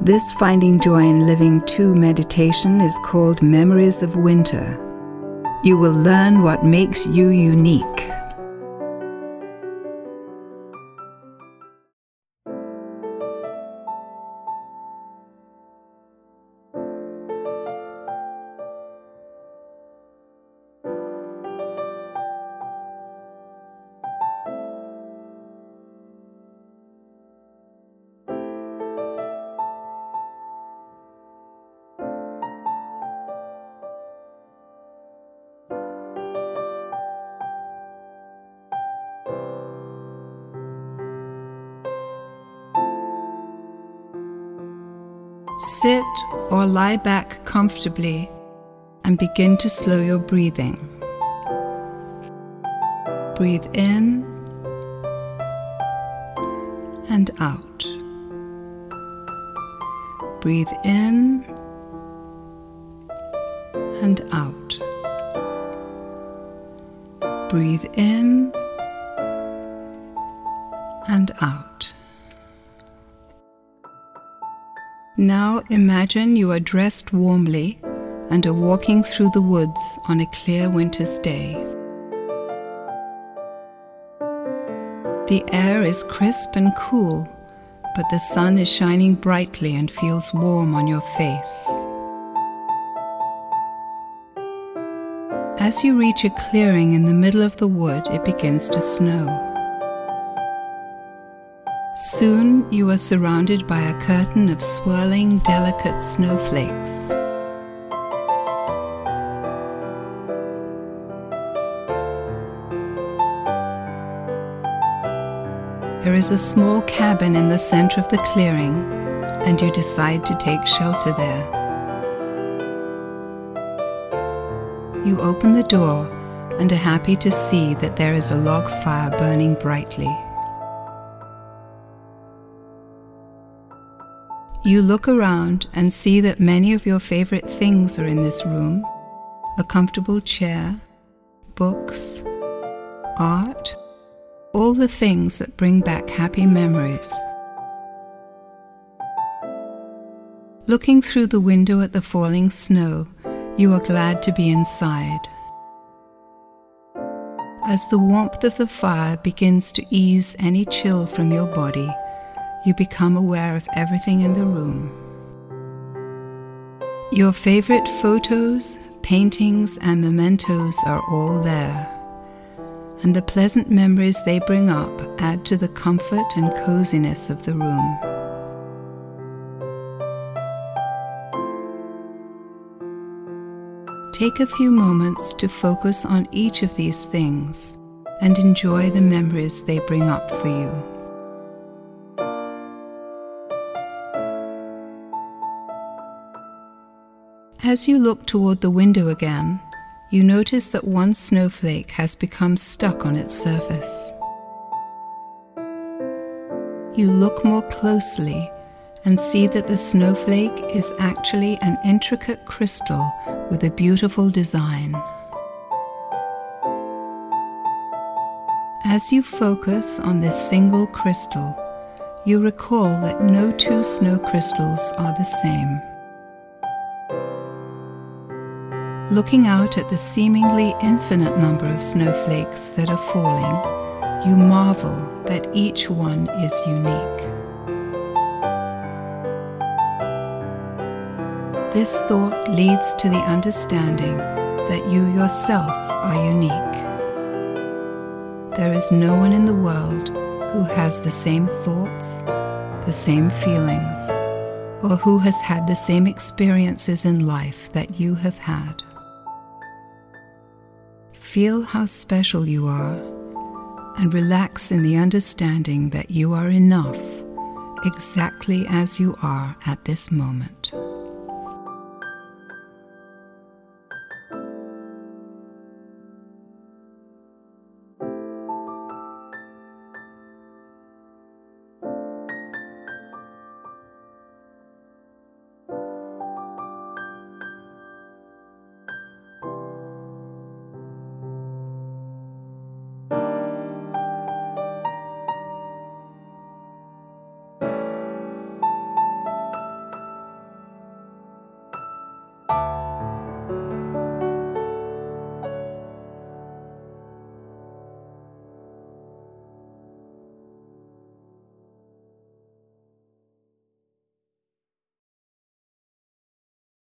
This Finding Joy in Living 2 meditation is called Memories of Winter. You will learn what makes you unique. Sit or lie back comfortably and begin to slow your breathing. Breathe in and out. Breathe in and out. Breathe in and out. Now imagine you are dressed warmly and are walking through the woods on a clear winter's day. The air is crisp and cool, but the sun is shining brightly and feels warm on your face. As you reach a clearing in the middle of the wood, it begins to snow. Soon you are surrounded by a curtain of swirling, delicate snowflakes. There is a small cabin in the center of the clearing, and you decide to take shelter there. You open the door and are happy to see that there is a log fire burning brightly. You look around and see that many of your favorite things are in this room a comfortable chair, books, art, all the things that bring back happy memories. Looking through the window at the falling snow, you are glad to be inside. As the warmth of the fire begins to ease any chill from your body, you become aware of everything in the room. Your favorite photos, paintings, and mementos are all there, and the pleasant memories they bring up add to the comfort and coziness of the room. Take a few moments to focus on each of these things and enjoy the memories they bring up for you. As you look toward the window again, you notice that one snowflake has become stuck on its surface. You look more closely and see that the snowflake is actually an intricate crystal with a beautiful design. As you focus on this single crystal, you recall that no two snow crystals are the same. Looking out at the seemingly infinite number of snowflakes that are falling, you marvel that each one is unique. This thought leads to the understanding that you yourself are unique. There is no one in the world who has the same thoughts, the same feelings, or who has had the same experiences in life that you have had. Feel how special you are and relax in the understanding that you are enough exactly as you are at this moment.